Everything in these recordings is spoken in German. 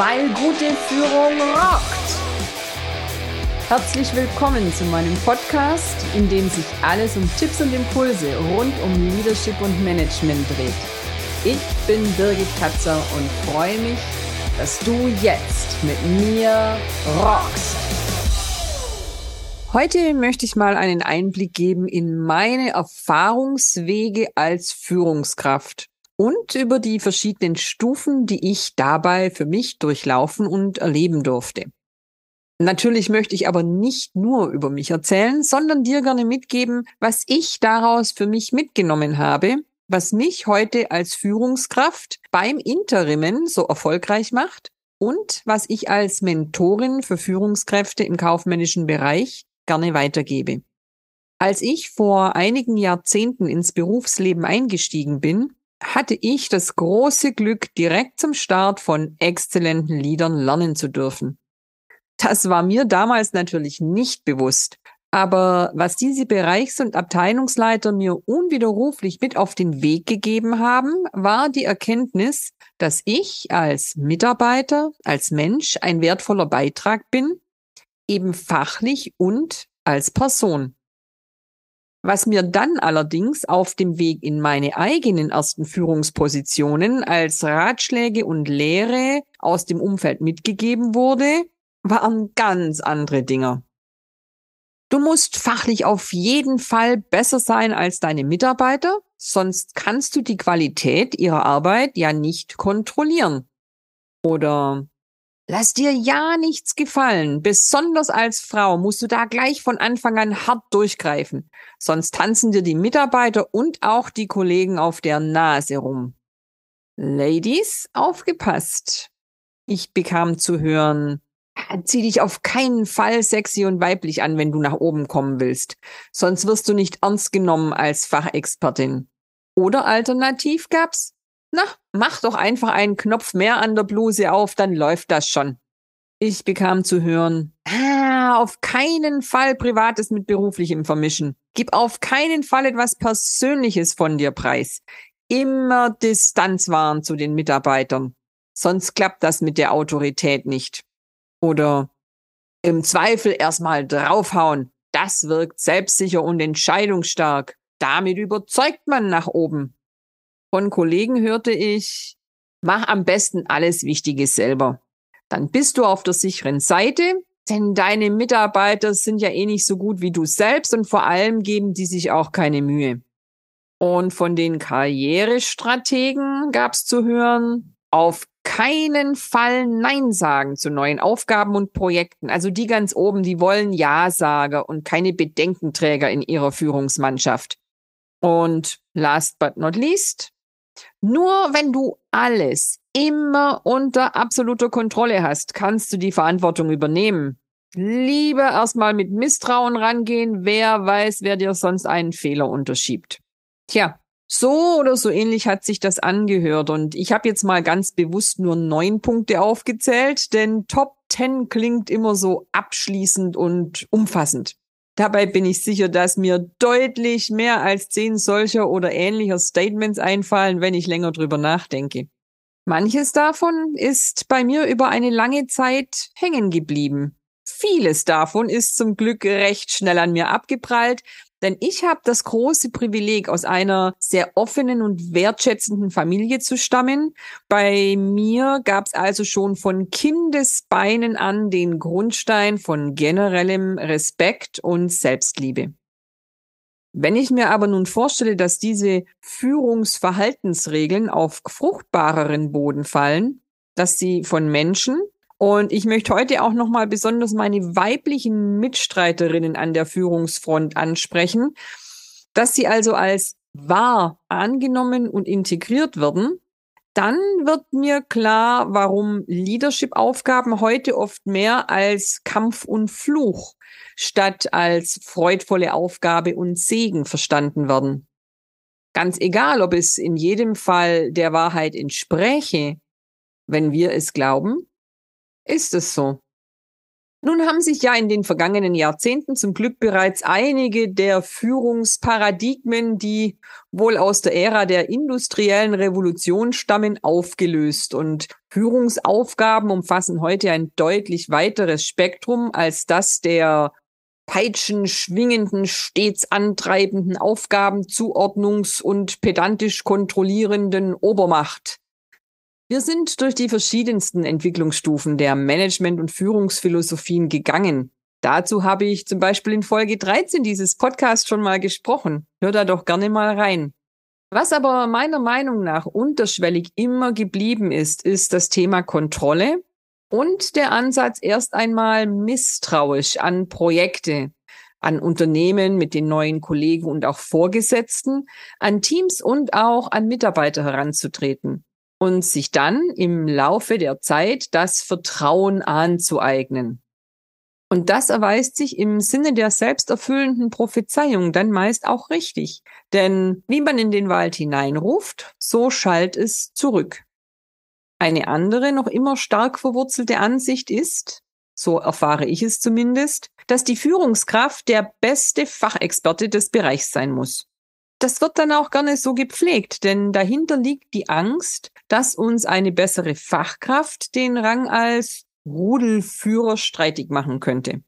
weil gute Führung rockt. Herzlich willkommen zu meinem Podcast, in dem sich alles um Tipps und Impulse rund um Leadership und Management dreht. Ich bin Birgit Katzer und freue mich, dass du jetzt mit mir rockst. Heute möchte ich mal einen Einblick geben in meine Erfahrungswege als Führungskraft und über die verschiedenen Stufen, die ich dabei für mich durchlaufen und erleben durfte. Natürlich möchte ich aber nicht nur über mich erzählen, sondern dir gerne mitgeben, was ich daraus für mich mitgenommen habe, was mich heute als Führungskraft beim Interimmen so erfolgreich macht und was ich als Mentorin für Führungskräfte im kaufmännischen Bereich gerne weitergebe. Als ich vor einigen Jahrzehnten ins Berufsleben eingestiegen bin, hatte ich das große Glück, direkt zum Start von exzellenten Liedern lernen zu dürfen. Das war mir damals natürlich nicht bewusst. Aber was diese Bereichs- und Abteilungsleiter mir unwiderruflich mit auf den Weg gegeben haben, war die Erkenntnis, dass ich als Mitarbeiter, als Mensch ein wertvoller Beitrag bin, eben fachlich und als Person. Was mir dann allerdings auf dem Weg in meine eigenen ersten Führungspositionen als Ratschläge und Lehre aus dem Umfeld mitgegeben wurde, waren ganz andere Dinge. Du musst fachlich auf jeden Fall besser sein als deine Mitarbeiter, sonst kannst du die Qualität ihrer Arbeit ja nicht kontrollieren. Oder Lass dir ja nichts gefallen. Besonders als Frau musst du da gleich von Anfang an hart durchgreifen. Sonst tanzen dir die Mitarbeiter und auch die Kollegen auf der Nase rum. Ladies, aufgepasst. Ich bekam zu hören, zieh dich auf keinen Fall sexy und weiblich an, wenn du nach oben kommen willst. Sonst wirst du nicht ernst genommen als Fachexpertin. Oder alternativ gab's, na, mach doch einfach einen Knopf mehr an der Bluse auf, dann läuft das schon. Ich bekam zu hören, ah, auf keinen Fall Privates mit Beruflichem vermischen. Gib auf keinen Fall etwas Persönliches von dir preis. Immer Distanz wahren zu den Mitarbeitern. Sonst klappt das mit der Autorität nicht. Oder im Zweifel erstmal draufhauen. Das wirkt selbstsicher und entscheidungsstark. Damit überzeugt man nach oben. Von Kollegen hörte ich, mach am besten alles Wichtige selber. Dann bist du auf der sicheren Seite, denn deine Mitarbeiter sind ja eh nicht so gut wie du selbst und vor allem geben die sich auch keine Mühe. Und von den Karrierestrategen gab's zu hören, auf keinen Fall Nein sagen zu neuen Aufgaben und Projekten. Also die ganz oben, die wollen Ja-Sager und keine Bedenkenträger in ihrer Führungsmannschaft. Und last but not least, nur wenn du alles immer unter absoluter Kontrolle hast, kannst du die Verantwortung übernehmen. Lieber erstmal mit Misstrauen rangehen, wer weiß, wer dir sonst einen Fehler unterschiebt. Tja, so oder so ähnlich hat sich das angehört und ich habe jetzt mal ganz bewusst nur neun Punkte aufgezählt, denn Top Ten klingt immer so abschließend und umfassend. Dabei bin ich sicher, dass mir deutlich mehr als zehn solcher oder ähnlicher Statements einfallen, wenn ich länger drüber nachdenke. Manches davon ist bei mir über eine lange Zeit hängen geblieben. Vieles davon ist zum Glück recht schnell an mir abgeprallt, denn ich habe das große Privileg, aus einer sehr offenen und wertschätzenden Familie zu stammen. Bei mir gab es also schon von Kindesbeinen an den Grundstein von generellem Respekt und Selbstliebe. Wenn ich mir aber nun vorstelle, dass diese Führungsverhaltensregeln auf fruchtbareren Boden fallen, dass sie von Menschen, und ich möchte heute auch nochmal besonders meine weiblichen Mitstreiterinnen an der Führungsfront ansprechen, dass sie also als wahr angenommen und integriert werden, dann wird mir klar, warum Leadership-Aufgaben heute oft mehr als Kampf und Fluch statt als freudvolle Aufgabe und Segen verstanden werden. Ganz egal, ob es in jedem Fall der Wahrheit entspräche, wenn wir es glauben ist es so. Nun haben sich ja in den vergangenen Jahrzehnten zum Glück bereits einige der Führungsparadigmen, die wohl aus der Ära der industriellen Revolution stammen, aufgelöst und Führungsaufgaben umfassen heute ein deutlich weiteres Spektrum als das der peitschenschwingenden, stets antreibenden Aufgabenzuordnungs- und pedantisch kontrollierenden Obermacht. Wir sind durch die verschiedensten Entwicklungsstufen der Management- und Führungsphilosophien gegangen. Dazu habe ich zum Beispiel in Folge 13 dieses Podcasts schon mal gesprochen. Hör da doch gerne mal rein. Was aber meiner Meinung nach unterschwellig immer geblieben ist, ist das Thema Kontrolle und der Ansatz erst einmal misstrauisch an Projekte, an Unternehmen mit den neuen Kollegen und auch Vorgesetzten, an Teams und auch an Mitarbeiter heranzutreten und sich dann im Laufe der Zeit das Vertrauen anzueignen. Und das erweist sich im Sinne der selbsterfüllenden Prophezeiung dann meist auch richtig. Denn wie man in den Wald hineinruft, so schallt es zurück. Eine andere, noch immer stark verwurzelte Ansicht ist, so erfahre ich es zumindest, dass die Führungskraft der beste Fachexperte des Bereichs sein muss. Das wird dann auch gerne so gepflegt, denn dahinter liegt die Angst, dass uns eine bessere Fachkraft den Rang als Rudelführer streitig machen könnte.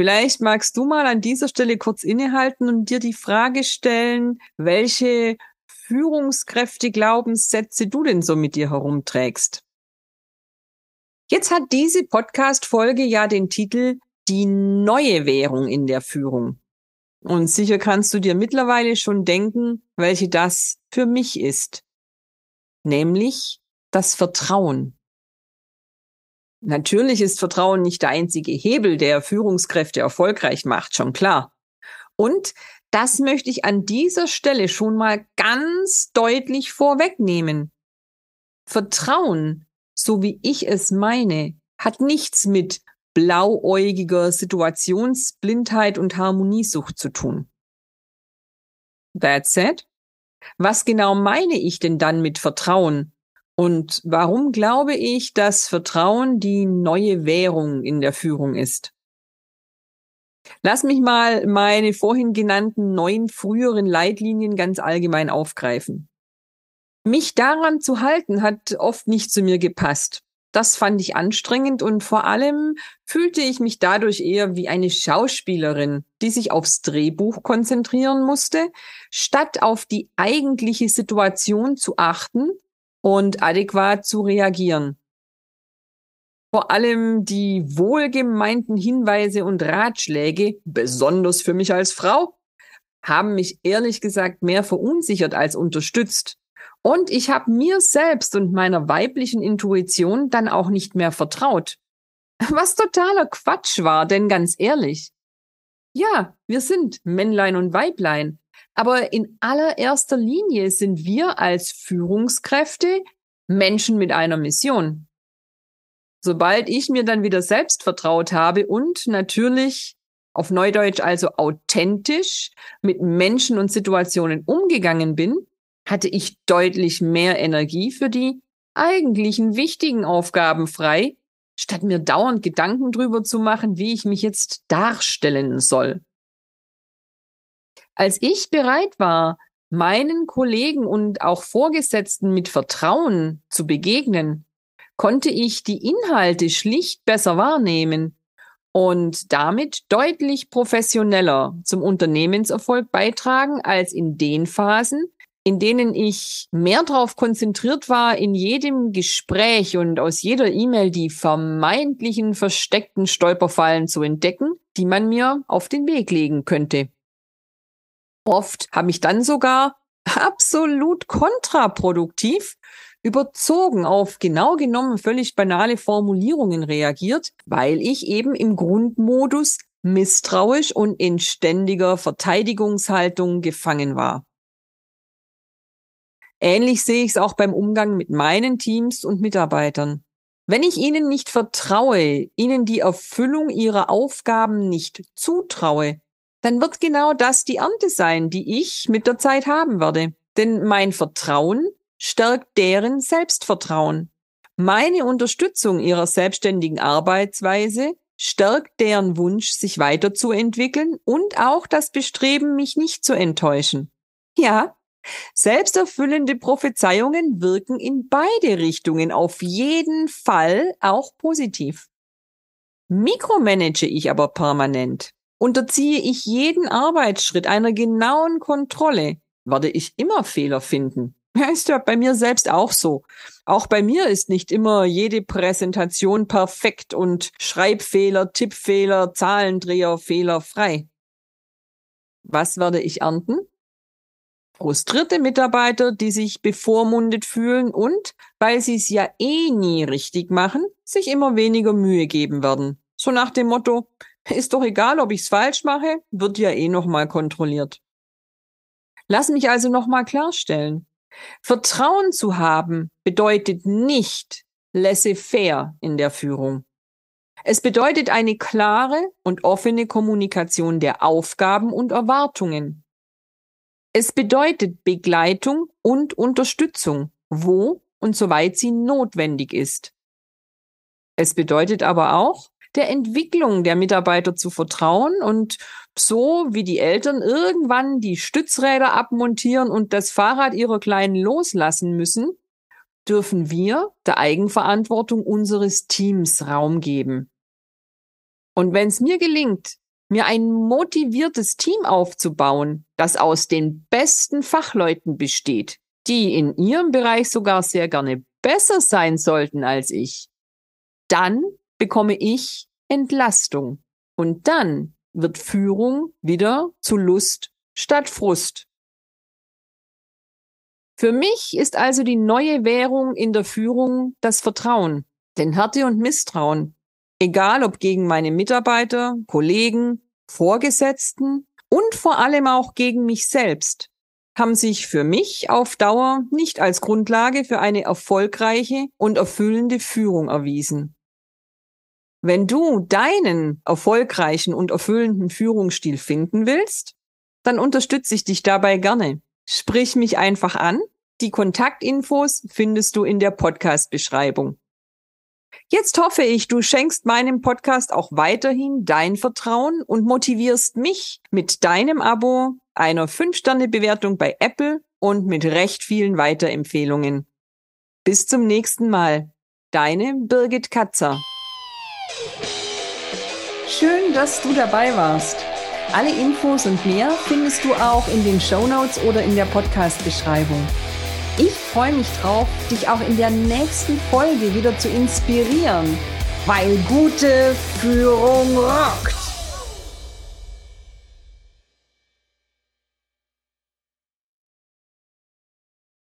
Vielleicht magst du mal an dieser Stelle kurz innehalten und dir die Frage stellen, welche Führungskräfte-Glaubenssätze du denn so mit dir herumträgst. Jetzt hat diese Podcast-Folge ja den Titel Die neue Währung in der Führung. Und sicher kannst du dir mittlerweile schon denken, welche das für mich ist. Nämlich das Vertrauen. Natürlich ist Vertrauen nicht der einzige Hebel, der Führungskräfte erfolgreich macht, schon klar. Und das möchte ich an dieser Stelle schon mal ganz deutlich vorwegnehmen. Vertrauen, so wie ich es meine, hat nichts mit blauäugiger Situationsblindheit und Harmoniesucht zu tun. That said, was genau meine ich denn dann mit Vertrauen? Und warum glaube ich, dass Vertrauen die neue Währung in der Führung ist? Lass mich mal meine vorhin genannten neun früheren Leitlinien ganz allgemein aufgreifen. Mich daran zu halten hat oft nicht zu mir gepasst. Das fand ich anstrengend und vor allem fühlte ich mich dadurch eher wie eine Schauspielerin, die sich aufs Drehbuch konzentrieren musste, statt auf die eigentliche Situation zu achten und adäquat zu reagieren. Vor allem die wohlgemeinten Hinweise und Ratschläge, besonders für mich als Frau, haben mich ehrlich gesagt mehr verunsichert als unterstützt. Und ich habe mir selbst und meiner weiblichen Intuition dann auch nicht mehr vertraut. Was totaler Quatsch war, denn ganz ehrlich. Ja, wir sind Männlein und Weiblein, aber in allererster Linie sind wir als Führungskräfte Menschen mit einer Mission. Sobald ich mir dann wieder selbst vertraut habe und natürlich auf Neudeutsch also authentisch mit Menschen und Situationen umgegangen bin, hatte ich deutlich mehr Energie für die eigentlichen wichtigen Aufgaben frei, statt mir dauernd Gedanken drüber zu machen, wie ich mich jetzt darstellen soll. Als ich bereit war, meinen Kollegen und auch Vorgesetzten mit Vertrauen zu begegnen, konnte ich die Inhalte schlicht besser wahrnehmen und damit deutlich professioneller zum Unternehmenserfolg beitragen als in den Phasen, in denen ich mehr darauf konzentriert war, in jedem Gespräch und aus jeder E-Mail die vermeintlichen versteckten Stolperfallen zu entdecken, die man mir auf den Weg legen könnte. Oft habe ich dann sogar absolut kontraproduktiv überzogen auf genau genommen völlig banale Formulierungen reagiert, weil ich eben im Grundmodus misstrauisch und in ständiger Verteidigungshaltung gefangen war. Ähnlich sehe ich es auch beim Umgang mit meinen Teams und Mitarbeitern. Wenn ich ihnen nicht vertraue, ihnen die Erfüllung ihrer Aufgaben nicht zutraue, dann wird genau das die Ernte sein, die ich mit der Zeit haben werde. Denn mein Vertrauen stärkt deren Selbstvertrauen. Meine Unterstützung ihrer selbstständigen Arbeitsweise stärkt deren Wunsch, sich weiterzuentwickeln und auch das Bestreben, mich nicht zu enttäuschen. Ja, selbsterfüllende Prophezeiungen wirken in beide Richtungen auf jeden Fall auch positiv. Mikromanage ich aber permanent, unterziehe ich jeden Arbeitsschritt einer genauen Kontrolle, werde ich immer Fehler finden. Ja, ist ja bei mir selbst auch so. Auch bei mir ist nicht immer jede Präsentation perfekt und Schreibfehler, Tippfehler, Zahlendreher fehlerfrei. Was werde ich ernten? Frustrierte Mitarbeiter, die sich bevormundet fühlen und, weil sie es ja eh nie richtig machen, sich immer weniger Mühe geben werden. So nach dem Motto, ist doch egal, ob ich's falsch mache, wird ja eh nochmal kontrolliert. Lass mich also nochmal klarstellen. Vertrauen zu haben bedeutet nicht laissez-faire in der Führung. Es bedeutet eine klare und offene Kommunikation der Aufgaben und Erwartungen. Es bedeutet Begleitung und Unterstützung, wo und soweit sie notwendig ist. Es bedeutet aber auch, der Entwicklung der Mitarbeiter zu vertrauen und so wie die Eltern irgendwann die Stützräder abmontieren und das Fahrrad ihrer Kleinen loslassen müssen, dürfen wir der Eigenverantwortung unseres Teams Raum geben. Und wenn es mir gelingt, mir ein motiviertes Team aufzubauen, das aus den besten Fachleuten besteht, die in ihrem Bereich sogar sehr gerne besser sein sollten als ich, dann bekomme ich Entlastung. Und dann wird Führung wieder zu Lust statt Frust. Für mich ist also die neue Währung in der Führung das Vertrauen, denn Härte und Misstrauen, egal ob gegen meine Mitarbeiter, Kollegen, Vorgesetzten und vor allem auch gegen mich selbst, haben sich für mich auf Dauer nicht als Grundlage für eine erfolgreiche und erfüllende Führung erwiesen. Wenn du deinen erfolgreichen und erfüllenden Führungsstil finden willst, dann unterstütze ich dich dabei gerne. Sprich mich einfach an. Die Kontaktinfos findest du in der Podcast-Beschreibung. Jetzt hoffe ich, du schenkst meinem Podcast auch weiterhin dein Vertrauen und motivierst mich mit deinem Abo, einer 5-Sterne-Bewertung bei Apple und mit recht vielen Weiterempfehlungen. Bis zum nächsten Mal. Deine Birgit Katzer. Schön, dass du dabei warst. Alle Infos und mehr findest du auch in den Show Notes oder in der Podcast-Beschreibung. Ich freue mich drauf, dich auch in der nächsten Folge wieder zu inspirieren, weil gute Führung rockt.